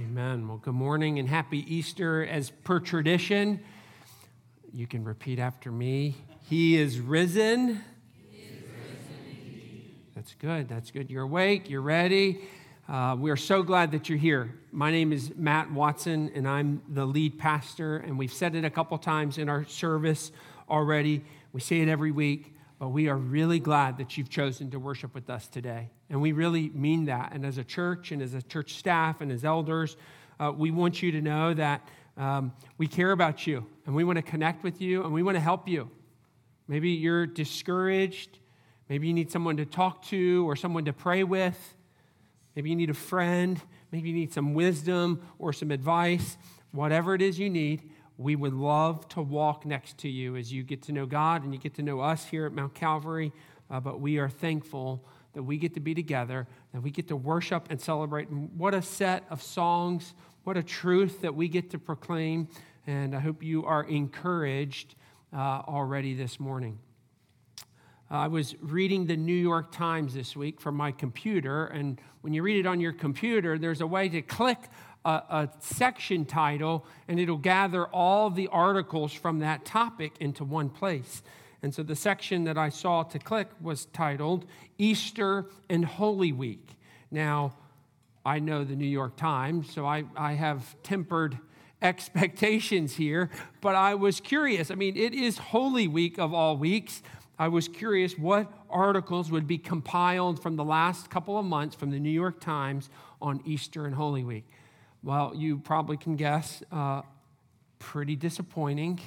Amen. Well, good morning and happy Easter. As per tradition, you can repeat after me. He is risen. He is risen That's good. That's good. You're awake. You're ready. Uh, we are so glad that you're here. My name is Matt Watson, and I'm the lead pastor. And we've said it a couple times in our service already. We say it every week, but we are really glad that you've chosen to worship with us today. And we really mean that. And as a church and as a church staff and as elders, uh, we want you to know that um, we care about you and we want to connect with you and we want to help you. Maybe you're discouraged. Maybe you need someone to talk to or someone to pray with. Maybe you need a friend. Maybe you need some wisdom or some advice. Whatever it is you need, we would love to walk next to you as you get to know God and you get to know us here at Mount Calvary. Uh, but we are thankful that we get to be together, that we get to worship and celebrate. And what a set of songs, what a truth that we get to proclaim. And I hope you are encouraged uh, already this morning. I was reading the New York Times this week from my computer, and when you read it on your computer, there's a way to click a, a, section title, and it'll gather all the articles from that topic into one place. And so the section that I saw to click was titled Easter and Holy Week. Now, I know the New York Times, so I, I have tempered expectations here, but I was curious. I mean, it is Holy Week of all weeks. I was curious what articles would be compiled from the last couple of months from the New York Times on Easter and Holy Week. Well, you probably can guess, uh, pretty disappointing.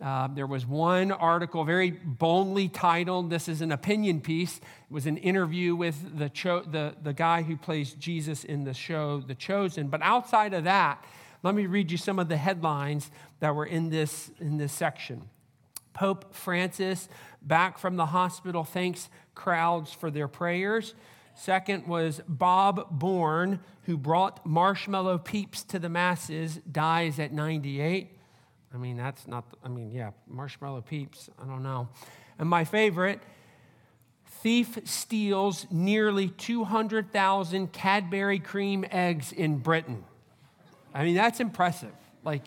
Uh, there was one article, very boldly titled, this is an opinion piece. It was an interview with the, cho- the, the guy who plays Jesus in the show, The Chosen. But outside of that, let me read you some of the headlines that were in this, in this section. Pope Francis, back from the hospital, thanks crowds for their prayers. Second was Bob Born, who brought marshmallow peeps to the masses, dies at 98. I mean, that's not, I mean, yeah, marshmallow peeps, I don't know. And my favorite, thief steals nearly 200,000 Cadbury cream eggs in Britain. I mean, that's impressive. Like,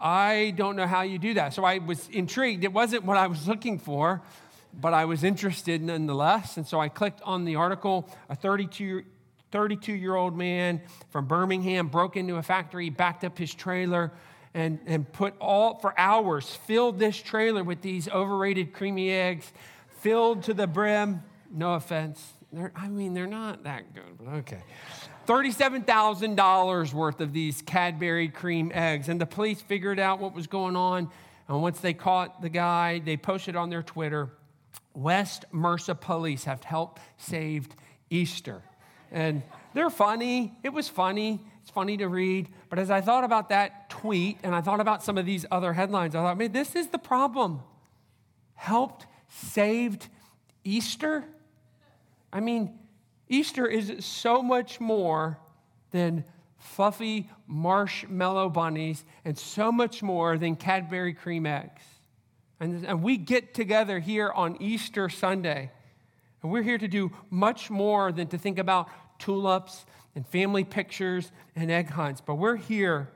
I don't know how you do that. So I was intrigued. It wasn't what I was looking for, but I was interested nonetheless. And so I clicked on the article. A 32, 32 year old man from Birmingham broke into a factory, backed up his trailer, and, and put all, for hours, filled this trailer with these overrated creamy eggs, filled to the brim. No offense. They're, I mean, they're not that good, but okay. $37,000 worth of these Cadbury cream eggs. And the police figured out what was going on. And once they caught the guy, they posted on their Twitter West Mercia police have helped saved Easter. And they're funny. It was funny. It's funny to read. But as I thought about that tweet and I thought about some of these other headlines, I thought, man, this is the problem. Helped, saved Easter? I mean, Easter is so much more than fluffy marshmallow bunnies and so much more than Cadbury cream eggs. And, and we get together here on Easter Sunday, and we're here to do much more than to think about tulips and family pictures and egg hunts, but we're here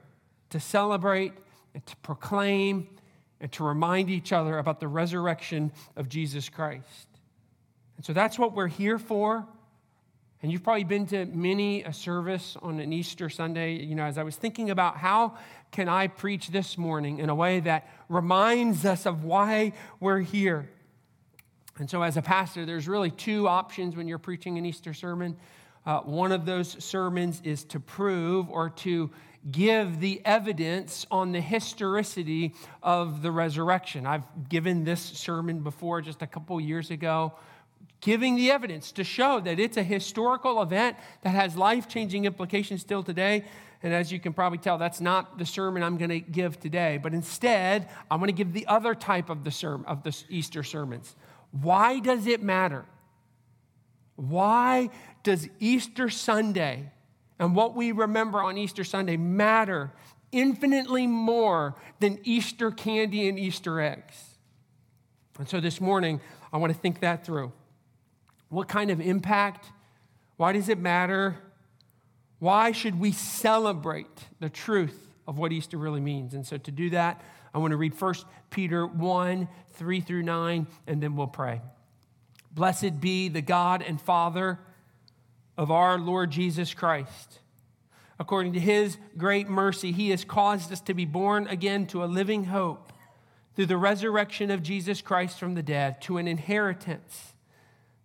to celebrate and to proclaim and to remind each other about the resurrection of Jesus Christ. And so that's what we're here for. And you've probably been to many a service on an Easter Sunday. You know, as I was thinking about how can I preach this morning in a way that reminds us of why we're here. And so, as a pastor, there's really two options when you're preaching an Easter sermon. Uh, one of those sermons is to prove or to give the evidence on the historicity of the resurrection. I've given this sermon before just a couple years ago, giving the evidence to show that it's a historical event that has life changing implications still today. And as you can probably tell, that's not the sermon I'm going to give today. But instead, I'm going to give the other type of the sermon of the Easter sermons. Why does it matter? Why does Easter Sunday and what we remember on Easter Sunday matter infinitely more than Easter candy and Easter eggs? And so this morning, I want to think that through. What kind of impact? Why does it matter? Why should we celebrate the truth of what Easter really means? And so to do that, I want to read 1 Peter 1 3 through 9, and then we'll pray. Blessed be the God and Father of our Lord Jesus Christ. According to his great mercy, he has caused us to be born again to a living hope through the resurrection of Jesus Christ from the dead, to an inheritance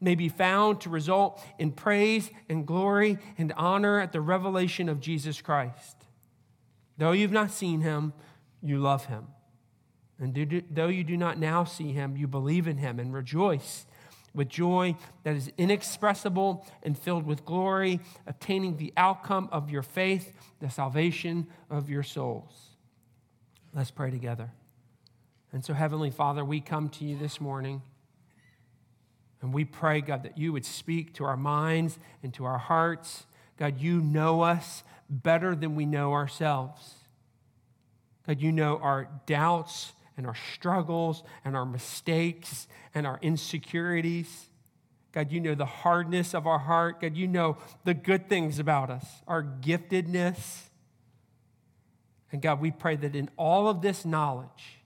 may be found to result in praise and glory and honor at the revelation of Jesus Christ. Though you've not seen him, you love him. And though you do not now see him, you believe in him and rejoice with joy that is inexpressible and filled with glory, obtaining the outcome of your faith, the salvation of your souls. Let's pray together. And so, Heavenly Father, we come to you this morning. And we pray, God, that you would speak to our minds and to our hearts. God, you know us better than we know ourselves. God, you know our doubts and our struggles and our mistakes and our insecurities. God, you know the hardness of our heart. God, you know the good things about us, our giftedness. And God, we pray that in all of this knowledge,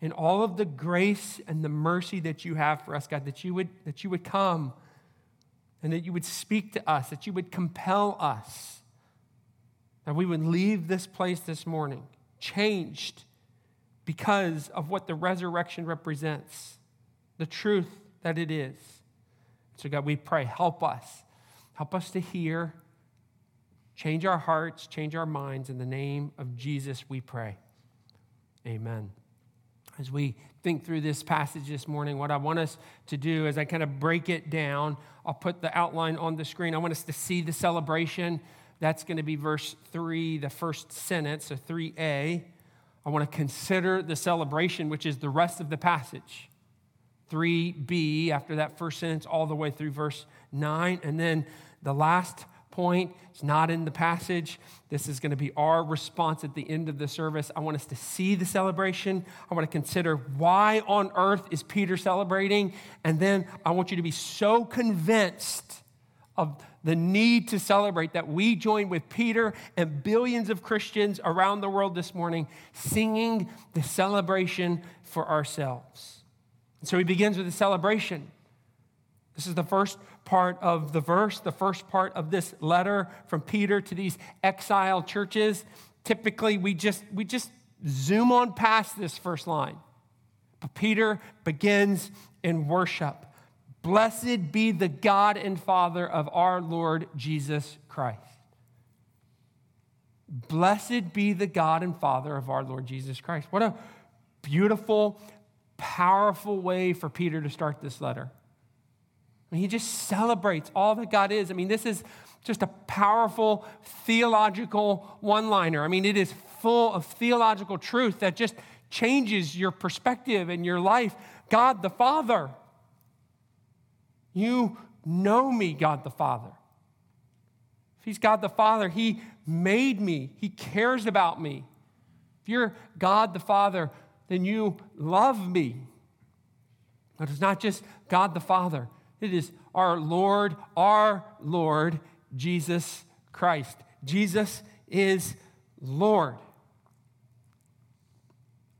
in all of the grace and the mercy that you have for us, God, that you would, that you would come and that you would speak to us, that you would compel us, that we would leave this place this morning changed because of what the resurrection represents, the truth that it is. So, God, we pray, help us. Help us to hear, change our hearts, change our minds. In the name of Jesus, we pray. Amen. As we think through this passage this morning, what I want us to do is I kind of break it down. I'll put the outline on the screen. I want us to see the celebration. That's going to be verse 3, the first sentence, so 3a. I want to consider the celebration, which is the rest of the passage. 3b, after that first sentence, all the way through verse 9. And then the last point is not in the passage. This is going to be our response at the end of the service. I want us to see the celebration. I want to consider why on earth is Peter celebrating. And then I want you to be so convinced of the need to celebrate that we join with Peter and billions of Christians around the world this morning singing the celebration for ourselves. So he begins with a celebration. This is the first part of the verse, the first part of this letter from Peter to these exiled churches. Typically, we just, we just zoom on past this first line. But Peter begins in worship. Blessed be the God and Father of our Lord Jesus Christ. Blessed be the God and Father of our Lord Jesus Christ. What a beautiful, powerful way for Peter to start this letter. Mean, he just celebrates all that God is. I mean, this is just a powerful theological one liner. I mean, it is full of theological truth that just changes your perspective and your life. God the Father you know me, God the Father. If He's God the Father, He made me, He cares about me. If you're God the Father, then you love me. But it's not just God the Father, it is our Lord, our Lord, Jesus Christ. Jesus is Lord.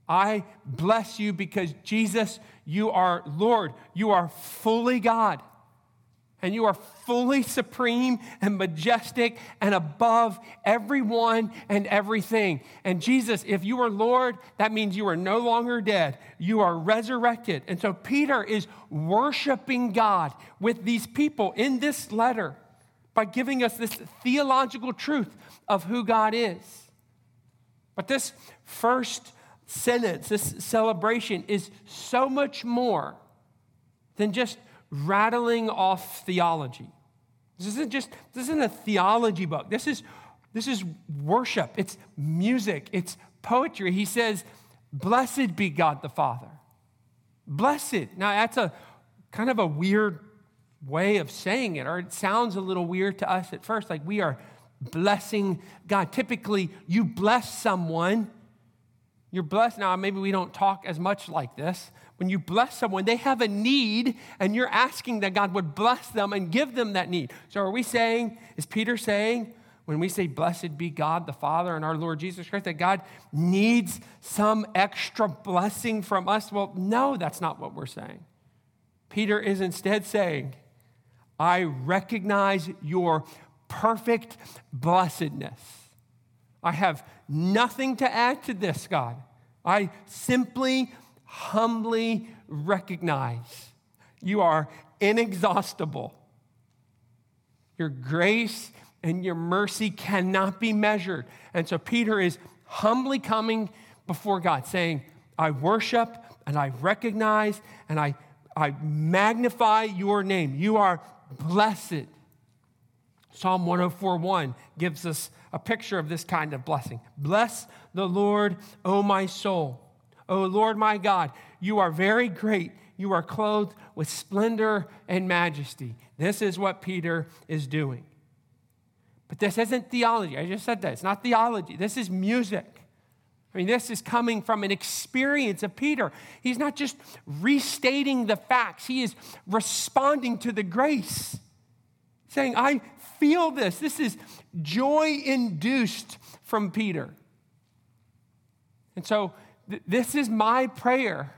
I bless you because Jesus, you are Lord. You are fully God. And you are fully supreme and majestic and above everyone and everything. And Jesus, if you are Lord, that means you are no longer dead. You are resurrected. And so Peter is worshiping God with these people in this letter by giving us this theological truth of who God is. But this first sentence, this celebration is so much more than just rattling off theology. This isn't just this isn't a theology book. This is this is worship. It's music. It's poetry. He says, Blessed be God the Father. Blessed. Now, that's a kind of a weird way of saying it, or it sounds a little weird to us at first, like we are blessing God. Typically, you bless someone, you're blessed. Now, maybe we don't talk as much like this. When you bless someone, they have a need, and you're asking that God would bless them and give them that need. So, are we saying, is Peter saying, when we say, Blessed be God the Father and our Lord Jesus Christ, that God needs some extra blessing from us? Well, no, that's not what we're saying. Peter is instead saying, I recognize your perfect blessedness. I have nothing to add to this, God. I simply, humbly recognize you are inexhaustible. Your grace and your mercy cannot be measured. And so Peter is humbly coming before God, saying, I worship and I recognize and I, I magnify your name. You are blessed. Psalm 104:1 gives us a picture of this kind of blessing. Bless the Lord, O my soul. O Lord my God, you are very great. You are clothed with splendor and majesty. This is what Peter is doing. But this isn't theology. I just said that. It's not theology. This is music. I mean, this is coming from an experience of Peter. He's not just restating the facts, he is responding to the grace, saying, I feel this. This is joy induced from Peter. And so, th- this is my prayer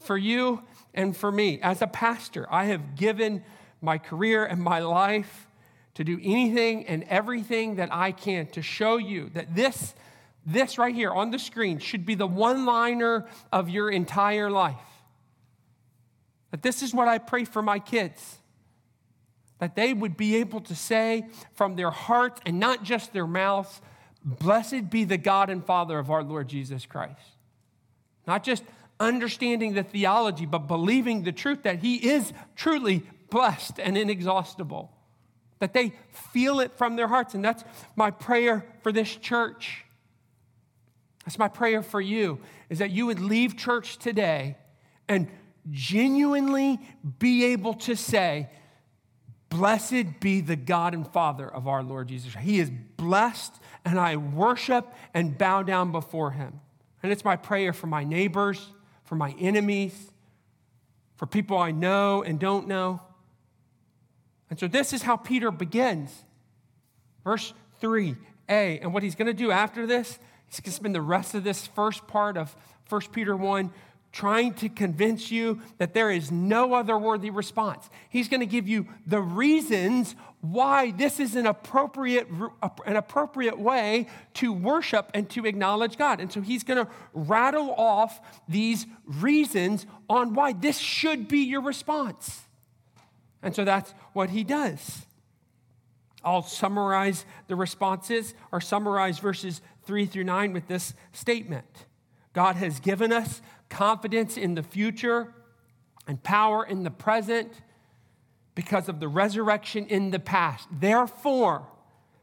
for you and for me. As a pastor, I have given my career and my life to do anything and everything that I can to show you that this this right here on the screen should be the one liner of your entire life. That this is what I pray for my kids. That they would be able to say from their hearts and not just their mouths, Blessed be the God and Father of our Lord Jesus Christ. Not just understanding the theology, but believing the truth that He is truly blessed and inexhaustible. That they feel it from their hearts. And that's my prayer for this church that's my prayer for you is that you would leave church today and genuinely be able to say, Blessed be the God and Father of our Lord Jesus. He is blessed, and I worship and bow down before him. And it's my prayer for my neighbors, for my enemies, for people I know and don't know. And so this is how Peter begins. Verse 3a. And what he's going to do after this He's going to spend the rest of this first part of 1 Peter 1 trying to convince you that there is no other worthy response. He's going to give you the reasons why this is an appropriate, an appropriate way to worship and to acknowledge God. And so he's going to rattle off these reasons on why this should be your response. And so that's what he does. I'll summarize the responses or summarize verses 3 through 9 with this statement God has given us confidence in the future and power in the present because of the resurrection in the past. Therefore,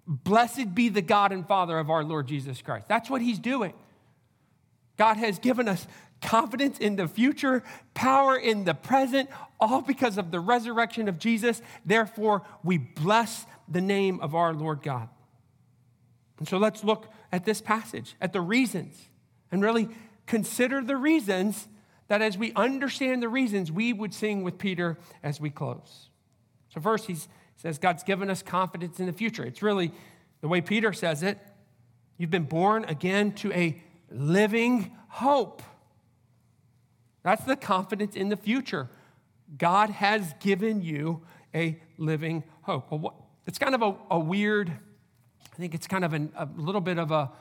blessed be the God and Father of our Lord Jesus Christ. That's what he's doing. God has given us confidence in the future, power in the present, all because of the resurrection of Jesus. Therefore, we bless the name of our Lord God. And so let's look at this passage, at the reasons, and really consider the reasons that as we understand the reasons, we would sing with Peter as we close. So, first, he says, God's given us confidence in the future. It's really the way Peter says it you've been born again to a living hope. That's the confidence in the future. God has given you a living hope. It's kind of a, a weird I think it's kind of an, a little bit of a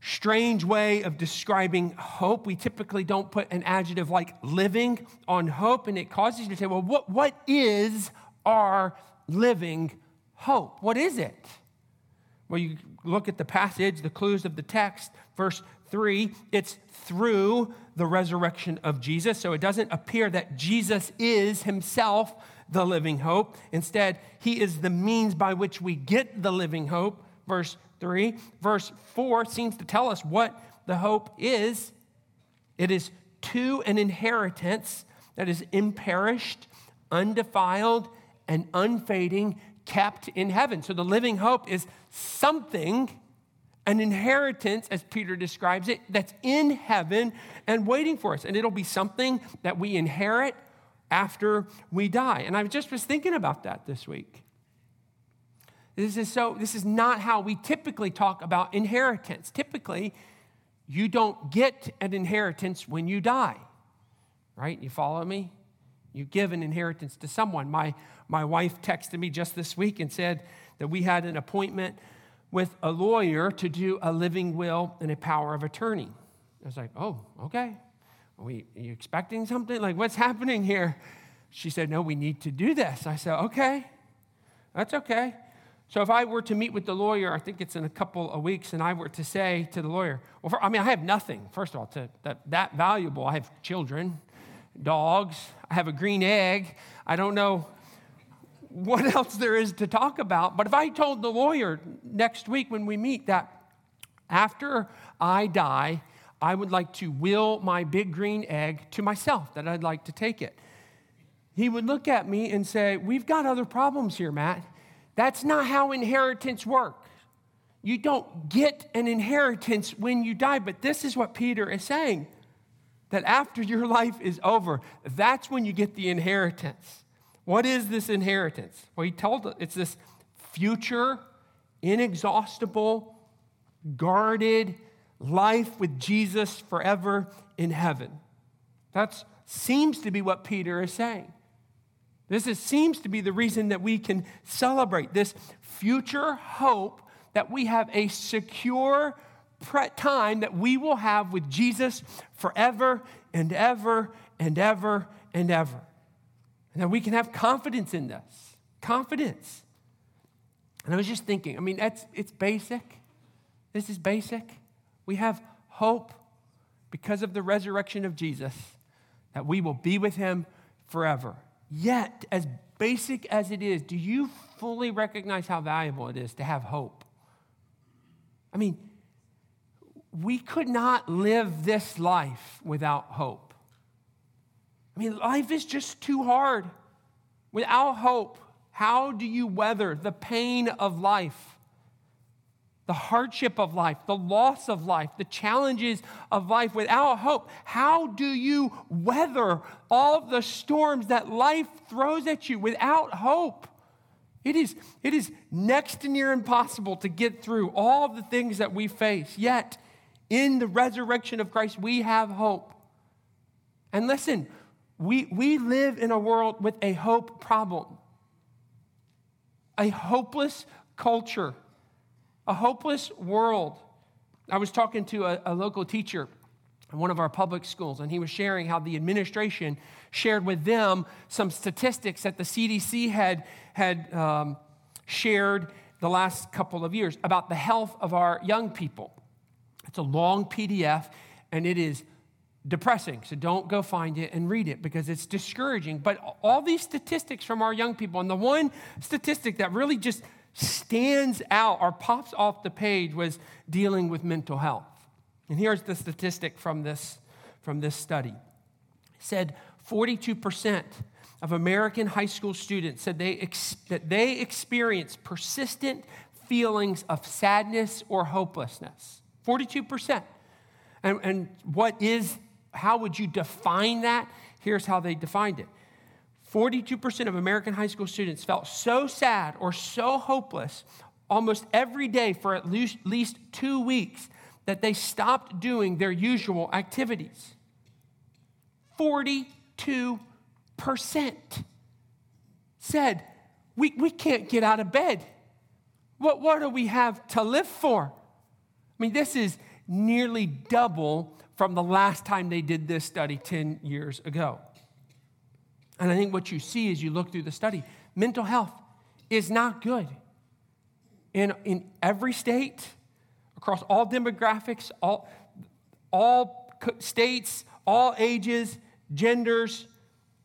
strange way of describing hope. We typically don't put an adjective like living on hope, and it causes you to say, well, what, what is our living hope? What is it? Well, you look at the passage, the clues of the text, verse 3, it's through the resurrection of Jesus. So it doesn't appear that Jesus is himself the living hope. Instead, he is the means by which we get the living hope verse 3. Verse 4 seems to tell us what the hope is. It is to an inheritance that is imperished, undefiled, and unfading, kept in heaven. So the living hope is something, an inheritance, as Peter describes it, that's in heaven and waiting for us. And it'll be something that we inherit after we die. And I just was thinking about that this week. This is so this is not how we typically talk about inheritance. Typically, you don't get an inheritance when you die. Right? You follow me? You give an inheritance to someone. My my wife texted me just this week and said that we had an appointment with a lawyer to do a living will and a power of attorney. I was like, "Oh, okay. Are, we, are you expecting something? Like, what's happening here? She said, No, we need to do this. I said, Okay, that's okay. So if I were to meet with the lawyer, I think it's in a couple of weeks, and I were to say to the lawyer, well, for, I mean, I have nothing, first of all, to, that, that valuable. I have children, dogs, I have a green egg. I don't know what else there is to talk about. But if I told the lawyer next week when we meet that after I die, I would like to will my big green egg to myself, that I'd like to take it. He would look at me and say, We've got other problems here, Matt. That's not how inheritance works. You don't get an inheritance when you die, but this is what Peter is saying that after your life is over, that's when you get the inheritance. What is this inheritance? Well, he told us it's this future, inexhaustible, guarded, life with Jesus forever in heaven. That seems to be what Peter is saying. This is, seems to be the reason that we can celebrate this future hope that we have a secure time that we will have with Jesus forever and ever and ever and ever. And that we can have confidence in this. Confidence. And I was just thinking, I mean, that's it's basic. This is basic. We have hope because of the resurrection of Jesus that we will be with him forever. Yet, as basic as it is, do you fully recognize how valuable it is to have hope? I mean, we could not live this life without hope. I mean, life is just too hard. Without hope, how do you weather the pain of life? The hardship of life, the loss of life, the challenges of life without hope, how do you weather all the storms that life throws at you without hope? It is, it is next to near impossible to get through all the things that we face. Yet, in the resurrection of Christ, we have hope. And listen, we, we live in a world with a hope problem, a hopeless culture a hopeless world. I was talking to a, a local teacher in one of our public schools, and he was sharing how the administration shared with them some statistics that the CDC had, had um, shared the last couple of years about the health of our young people. It's a long PDF, and it is depressing. So don't go find it and read it because it's discouraging. But all these statistics from our young people, and the one statistic that really just stands out or pops off the page was dealing with mental health. And here's the statistic from this, from this study. It said 42% of American high school students said they ex- that they experience persistent feelings of sadness or hopelessness. 42%. And, and what is, how would you define that? Here's how they defined it 42% of American high school students felt so sad or so hopeless almost every day for at least, two weeks that they stopped doing their usual activities. 42% said, we, we can't get out of bed. What, what do we have to live for? I mean, this is nearly double from the last time they did this study 10 years ago. And I think what you see as you look through the study, mental health is not good. In, in every state, across all demographics, all, all states, all ages, genders,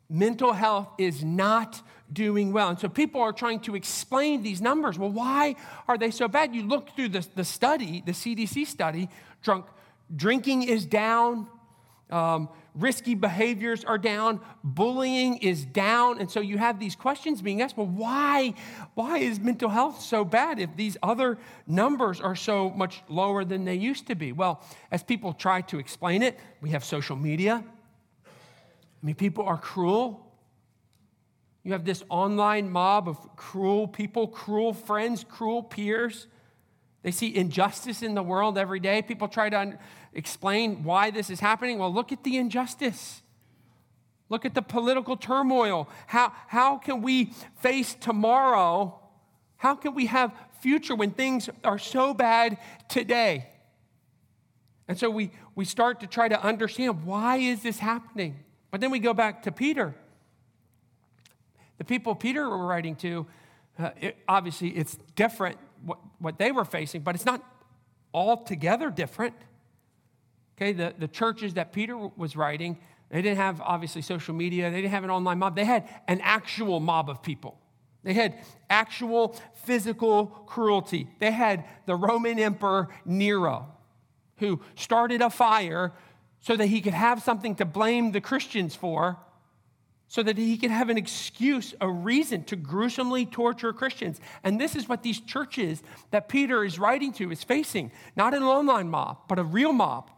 mental health is not doing well. And so people are trying to explain these numbers. Well, why are they so bad? You look through the, the study, the CDC study, drunk, drinking is down, Um, risky behaviors are down, bullying is down, and so you have these questions being asked. Well, why, why is mental health so bad if these other numbers are so much lower than they used to be? Well, as people try to explain it, we have social media. I mean, people are cruel. You have this online mob of cruel people, cruel friends, cruel peers. They see injustice in the world every day. People try to explain why this is happening. Well, look at the injustice. Look at the political turmoil. How, how can we face tomorrow? How can we have future when things are so bad today? And so we, we start to try to understand why is this happening? But then we go back to Peter. The people Peter were writing to, uh, it, obviously it's different what, what they were facing, but it's not altogether different. Okay, the, the churches that Peter was writing, they didn't have obviously social media, they didn't have an online mob, they had an actual mob of people. They had actual physical cruelty. They had the Roman Emperor Nero, who started a fire so that he could have something to blame the Christians for so that he could have an excuse, a reason to gruesomely torture Christians. And this is what these churches that Peter is writing to is facing not an online mob, but a real mob.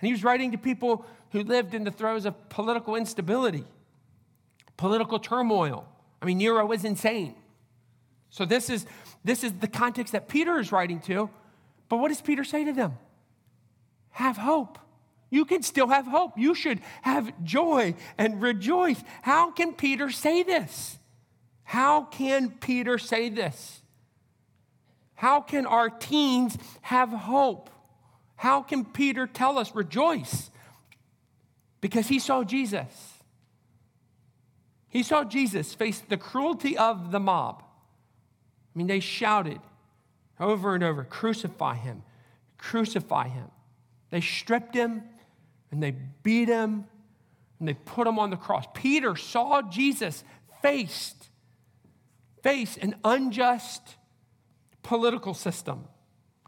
And he was writing to people who lived in the throes of political instability, political turmoil. I mean, Nero was insane. So this is, this is the context that Peter is writing to. But what does Peter say to them? Have hope. You can still have hope. You should have joy and rejoice. How can Peter say this? How can Peter say this? How can our teens have hope? How can Peter tell us rejoice? Because he saw Jesus. He saw Jesus face the cruelty of the mob. I mean, they shouted over and over, Crucify him, crucify him. They stripped him, and they beat him and they put him on the cross. Peter saw Jesus faced face an unjust political system.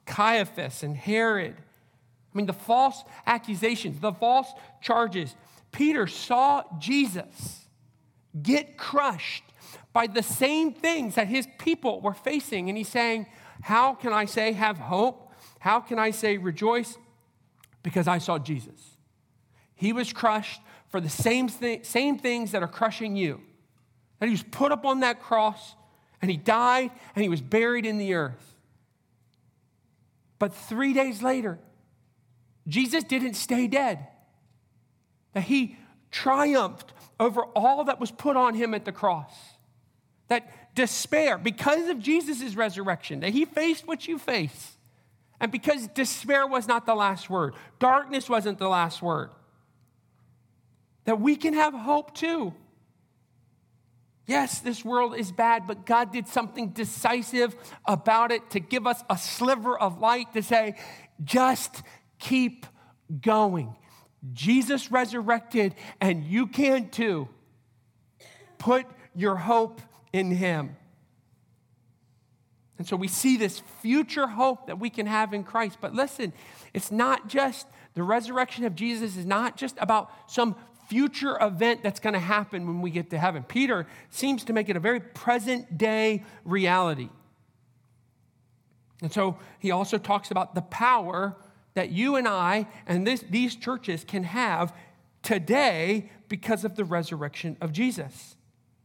Caiaphas and Herod. I mean, the false accusations, the false charges. Peter saw Jesus get crushed by the same things that his people were facing. And he's saying, How can I say have hope? How can I say rejoice? Because I saw Jesus. He was crushed for the same, thing, same things that are crushing you. And he was put up on that cross and he died and he was buried in the earth. But three days later, Jesus didn't stay dead. That he triumphed over all that was put on him at the cross. That despair, because of Jesus' resurrection, that he faced what you face. And because despair was not the last word, darkness wasn't the last word that we can have hope too. Yes, this world is bad, but God did something decisive about it to give us a sliver of light to say, just keep going. Jesus resurrected, and you can too. Put your hope in Him. And so we see this future hope that we can have in Christ. But listen, it's not just the resurrection of Jesus is not just about some future event that's going to happen when we get to heaven. Peter seems to make it a very present day reality. And so he also talks about the power that you and I and this, these churches can have today because of the resurrection of Jesus.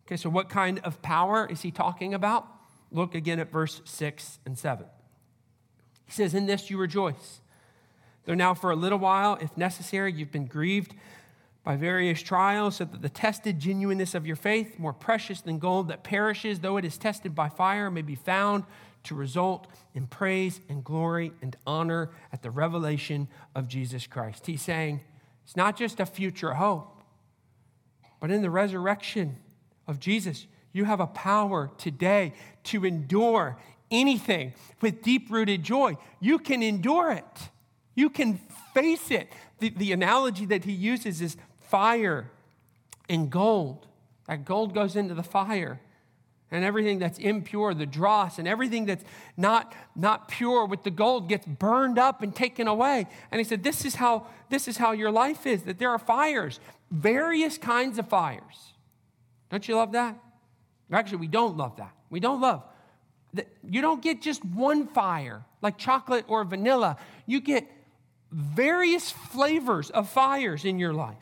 Okay, so what kind of power is he talking about? Look again at verse 6 and 7. He says, In this you rejoice. Though now for a little while, if necessary, you've been grieved by various trials, so that the tested genuineness of your faith, more precious than gold that perishes, though it is tested by fire, may be found to result in praise and glory and honor at the revelation of Jesus Christ. He's saying it's not just a future hope, but in the resurrection of Jesus, you have a power today to endure anything with deep rooted joy. You can endure it, you can face it. The, the analogy that he uses is fire and gold. That gold goes into the fire. And everything that's impure, the dross, and everything that's not, not pure with the gold gets burned up and taken away. And he said, This is how this is how your life is, that there are fires, various kinds of fires. Don't you love that? Actually, we don't love that. We don't love that you don't get just one fire like chocolate or vanilla. You get various flavors of fires in your life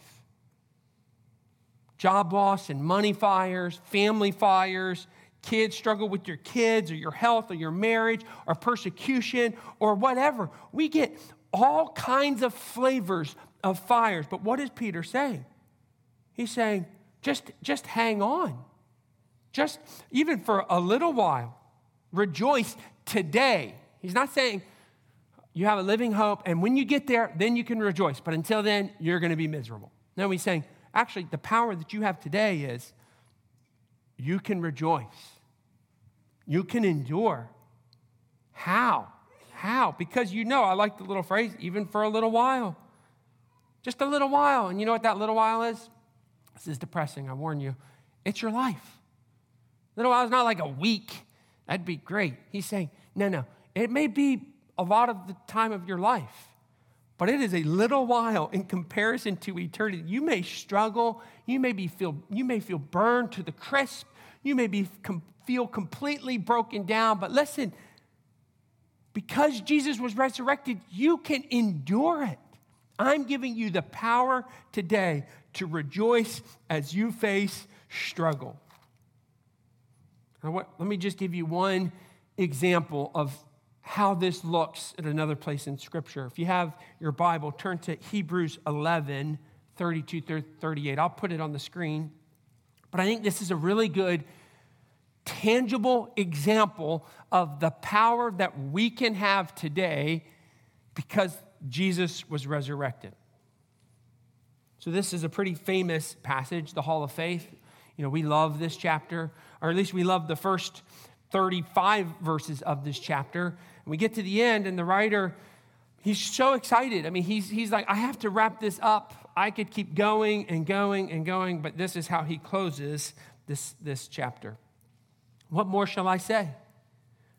job loss and money fires, family fires, kids struggle with your kids or your health or your marriage or persecution or whatever. We get all kinds of flavors of fires. But what is Peter saying? He's saying, just, just hang on. Just even for a little while, rejoice today. He's not saying you have a living hope, and when you get there, then you can rejoice. But until then, you're going to be miserable. No, he's saying, actually, the power that you have today is you can rejoice. You can endure. How? How? Because you know, I like the little phrase, even for a little while. Just a little while. And you know what that little while is? This is depressing, I warn you. It's your life. Little while is not like a week. That'd be great. He's saying, no, no. It may be a lot of the time of your life, but it is a little while in comparison to eternity. You may struggle. You may, be feel, you may feel burned to the crisp. You may be com- feel completely broken down. But listen, because Jesus was resurrected, you can endure it. I'm giving you the power today to rejoice as you face struggle. What, let me just give you one example of how this looks at another place in Scripture. If you have your Bible, turn to Hebrews 11 32 38. I'll put it on the screen. But I think this is a really good tangible example of the power that we can have today because Jesus was resurrected. So, this is a pretty famous passage, the Hall of Faith. You know, we love this chapter, or at least we love the first 35 verses of this chapter. And we get to the end, and the writer, he's so excited. I mean, he's, he's like, I have to wrap this up. I could keep going and going and going, but this is how he closes this, this chapter. What more shall I say?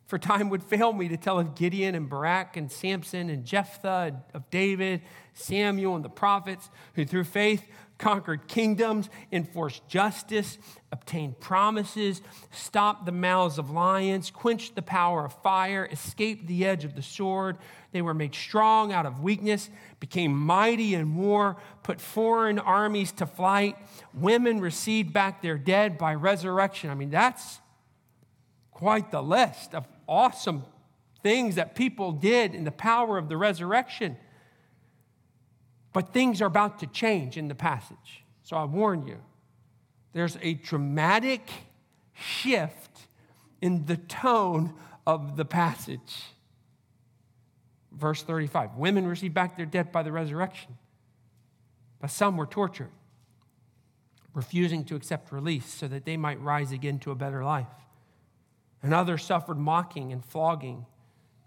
For time would fail me to tell of Gideon and Barak and Samson and Jephthah, of David, Samuel, and the prophets, who through faith conquered kingdoms, enforced justice, obtained promises, stopped the mouths of lions, quenched the power of fire, escaped the edge of the sword. They were made strong out of weakness, became mighty in war, put foreign armies to flight. Women received back their dead by resurrection. I mean, that's quite the list of awesome things that people did in the power of the resurrection. But things are about to change in the passage. So I warn you, there's a dramatic shift in the tone of the passage. Verse 35 Women received back their dead by the resurrection, but some were tortured, refusing to accept release so that they might rise again to a better life and others suffered mocking and flogging,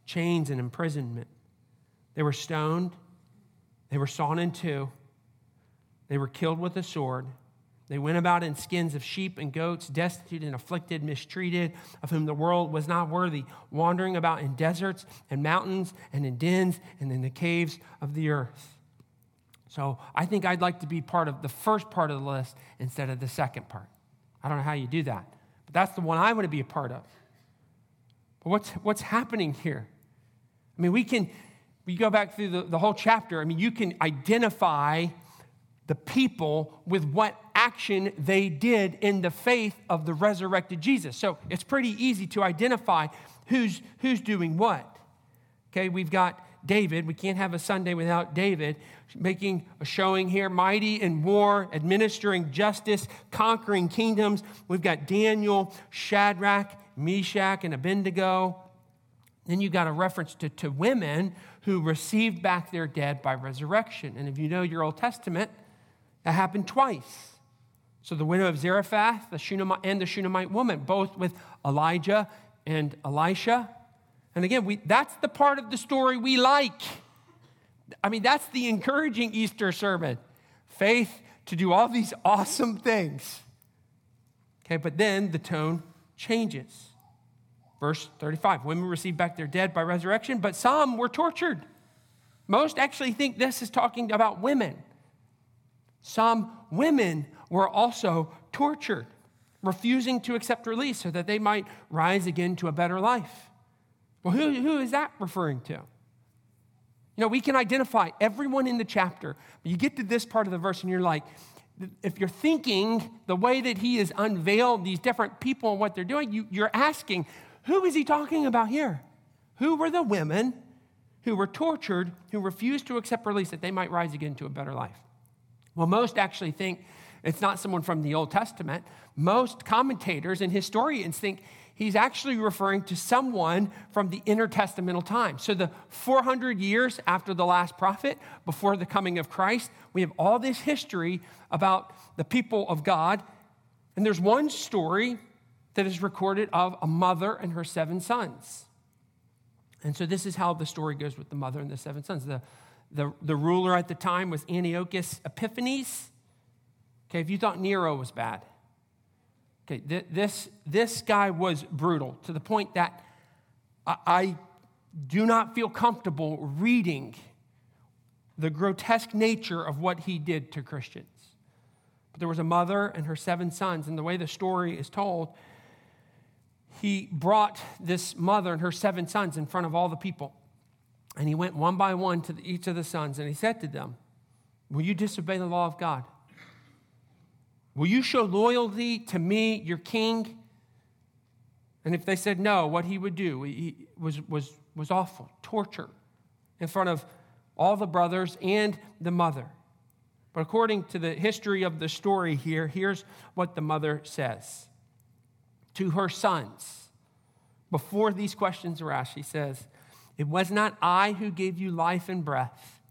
chains and imprisonment. They were stoned, they were sawn in two, they were killed with a sword. They went about in skins of sheep and goats, destitute and afflicted, mistreated, of whom the world was not worthy, wandering about in deserts and mountains and in dens and in the caves of the earth. So I think I'd like to be part of the first part of the list instead of the second part. I don't know how you do that, but that's the one I want to be a part of. But what's, what's happening here? I mean, we can, we go back through the, the whole chapter. I mean, you can identify the people with what action they did in the faith of the resurrected Jesus. So it's pretty easy to identify who's, who's doing what. Okay, we've got David. We can't have a Sunday without David making a showing here, mighty in war, administering justice, conquering kingdoms. We've got Daniel, Shadrach, Meshach, and Abednego. Then you've got a reference to, to women who received back their dead by resurrection. And if you know your Old Testament, that happened twice. So the widow of Zarephath the Shunammite, and the Shunammite woman, both with Elijah and Elisha. And again, we, that's the part of the story we like. I mean, that's the encouraging Easter sermon. Faith to do all these awesome things. Okay, but then the tone changes. Verse 35 Women received back their dead by resurrection, but some were tortured. Most actually think this is talking about women. Some women were also tortured, refusing to accept release so that they might rise again to a better life. Well, who, who is that referring to? You know, we can identify everyone in the chapter, but you get to this part of the verse and you're like, if you're thinking the way that he has unveiled these different people and what they're doing, you, you're asking, who is he talking about here? Who were the women who were tortured, who refused to accept release that they might rise again to a better life? Well, most actually think it's not someone from the Old Testament. Most commentators and historians think he's actually referring to someone from the intertestamental time. So, the 400 years after the last prophet, before the coming of Christ, we have all this history about the people of God. And there's one story that is recorded of a mother and her seven sons. And so, this is how the story goes with the mother and the seven sons. The, the, the ruler at the time was Antiochus Epiphanes. Okay, if you thought Nero was bad, Okay, th- this, this guy was brutal to the point that I, I do not feel comfortable reading the grotesque nature of what he did to Christians. But there was a mother and her seven sons, and the way the story is told, he brought this mother and her seven sons in front of all the people. And he went one by one to each of the sons, and he said to them, Will you disobey the law of God? Will you show loyalty to me, your king? And if they said no, what he would do he was, was, was awful torture in front of all the brothers and the mother. But according to the history of the story here, here's what the mother says to her sons. Before these questions were asked, she says, It was not I who gave you life and breath,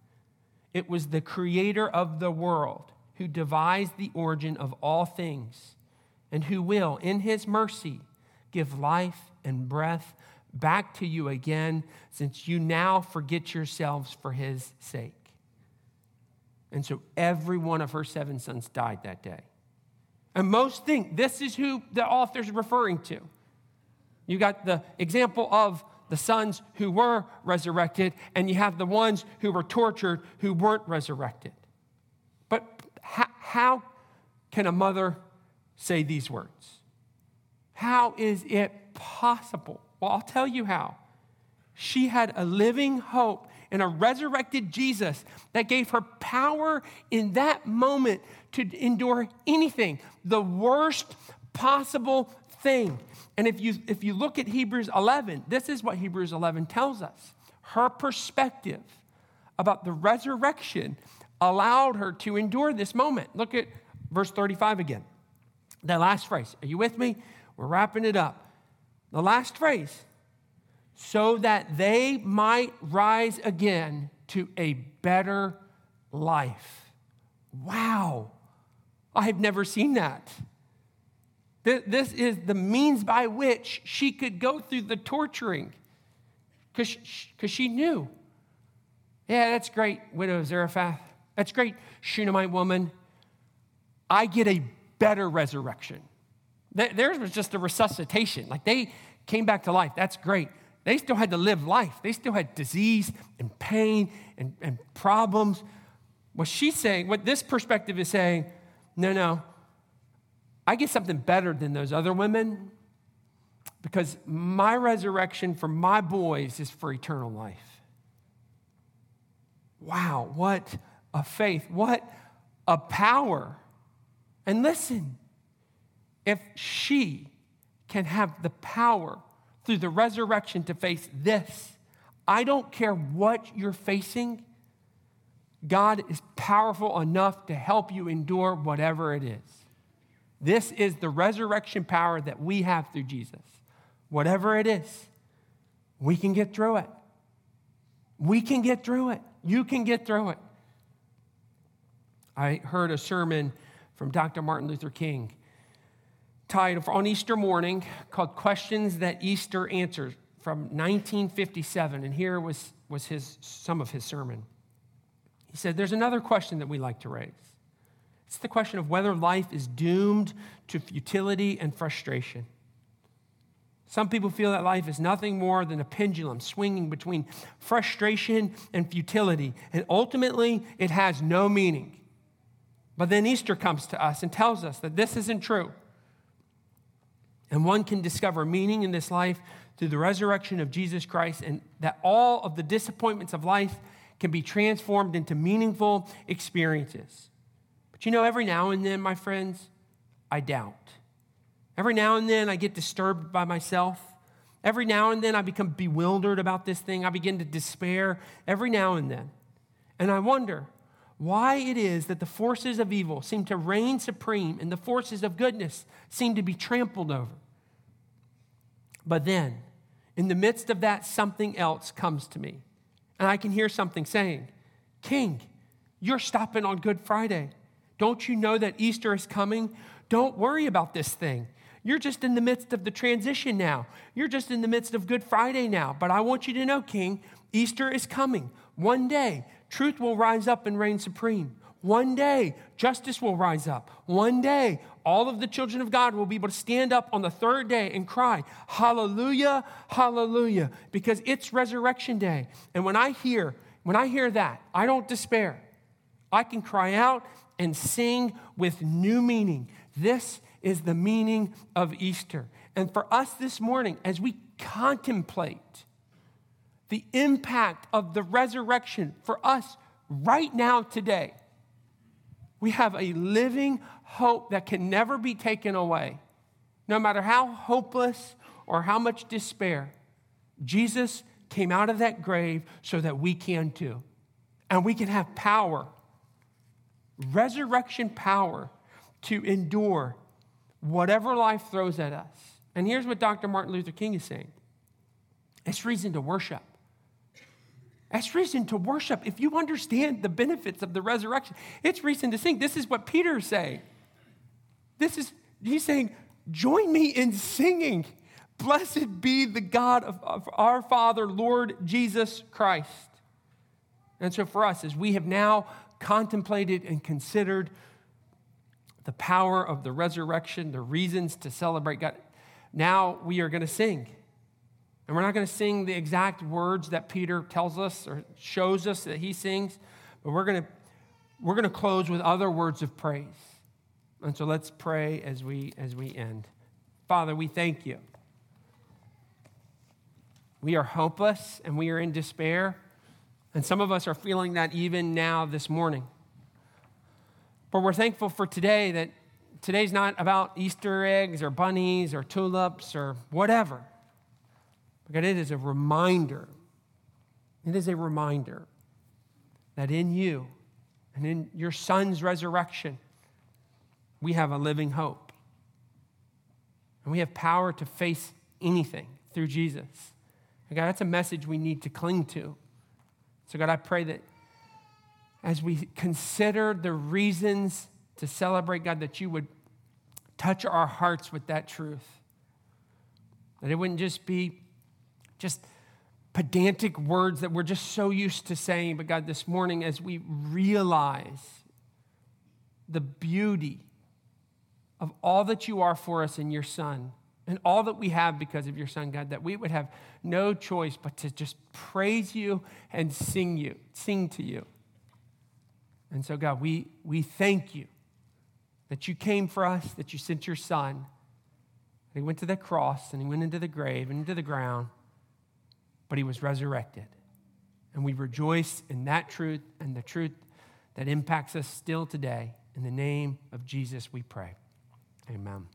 it was the creator of the world who devised the origin of all things, and who will, in his mercy, give life and breath back to you again, since you now forget yourselves for his sake. And so every one of her seven sons died that day. And most think this is who the author's referring to. You got the example of the sons who were resurrected, and you have the ones who were tortured who weren't resurrected. How, can a mother say these words? How is it possible? Well, I'll tell you how. She had a living hope in a resurrected Jesus that gave her power in that moment to endure anything, the worst possible thing. And if you, if you look at Hebrews 11, this is what Hebrews 11 tells us. Her perspective about the resurrection allowed her to endure this moment. Look at verse 35 again. That last phrase. Are you with me? We're wrapping it up. The last phrase so that they might rise again to a better life. Wow. I have never seen that. This is the means by which she could go through the torturing because she knew. Yeah, that's great, widow Zarephath. That's great, Shunammite woman. I get a better resurrection. Theirs was just a resuscitation. Like they came back to life. That's great. They still had to live life. They still had disease and pain and, and problems. What she's saying, what this perspective is saying, no, no, I get something better than those other women because my resurrection for my boys is for eternal life. Wow, what a faith. What a power. And listen, if she can have the power through the resurrection to face this, I don't care what you're facing, God is powerful enough to help you endure whatever it is. This is the resurrection power that we have through Jesus. Whatever it is, we can get through it. We can get through it. You can get through it. I heard a sermon from Dr. Martin Luther King titled on Easter morning called Questions That Easter Answers from 1957. And here was, was his, some of his sermon. He said, There's another question that we like to raise. It's the question of whether life is doomed to futility and frustration. Some people feel that life is nothing more than a pendulum swinging between frustration and futility, and ultimately it has no meaning. But then Easter comes to us and tells us that this isn't true. And one can discover meaning in this life through the resurrection of Jesus Christ, and that all of the disappointments of life can be transformed into meaningful experiences. But you know, every now and then, my friends, I doubt. Every now and then, I get disturbed by myself. Every now and then, I become bewildered about this thing. I begin to despair every now and then. And I wonder why it is that the forces of evil seem to reign supreme and the forces of goodness seem to be trampled over. But then, in the midst of that, something else comes to me. And I can hear something saying, King, you're stopping on Good Friday. Don't you know that Easter is coming? Don't worry about this thing. You're just in the midst of the transition now. You're just in the midst of Good Friday now. But I want you to know, King, Easter is coming. One day, truth will rise up and reign supreme. One day, justice will rise up. One day, all of the children of God will be able to stand up on the third day and cry, Hallelujah, Hallelujah, because it's resurrection day. And when I hear, when I hear that, I don't despair. I can cry out and sing with new meaning. This is the meaning of Easter. And for us this morning, as we contemplate the impact of the resurrection for us right now, today, we have a living hope that can never be taken away. No matter how hopeless or how much despair, Jesus came out of that grave so that we can too. And we can have power, resurrection power, to endure whatever life throws at us. And here's what Dr. Martin Luther King is saying it's reason to worship. That's reason to worship. If you understand the benefits of the resurrection, it's reason to sing. This is what Peter is saying. This is, he's saying, join me in singing. Blessed be the God of, of our Father, Lord Jesus Christ. And so for us, as we have now contemplated and considered the power of the resurrection, the reasons to celebrate God, now we are going to sing. And we're not going to sing the exact words that Peter tells us or shows us that he sings, but we're going to, we're going to close with other words of praise. And so let's pray as we, as we end. Father, we thank you. We are hopeless and we are in despair. And some of us are feeling that even now this morning. But we're thankful for today that today's not about Easter eggs or bunnies or tulips or whatever. Because it is a reminder, it is a reminder that in you and in your son's resurrection, we have a living hope. And we have power to face anything through Jesus. And God, that's a message we need to cling to. So, God, I pray that as we consider the reasons to celebrate, God, that you would touch our hearts with that truth. That it wouldn't just be just pedantic words that we're just so used to saying. But God, this morning, as we realize the beauty of all that you are for us in your Son and all that we have because of your Son, God, that we would have no choice but to just praise you and sing you, sing to you. And so, God, we, we thank you that you came for us, that you sent your Son. He went to the cross and he went into the grave and into the ground but he was resurrected. And we rejoice in that truth and the truth that impacts us still today. In the name of Jesus, we pray. Amen.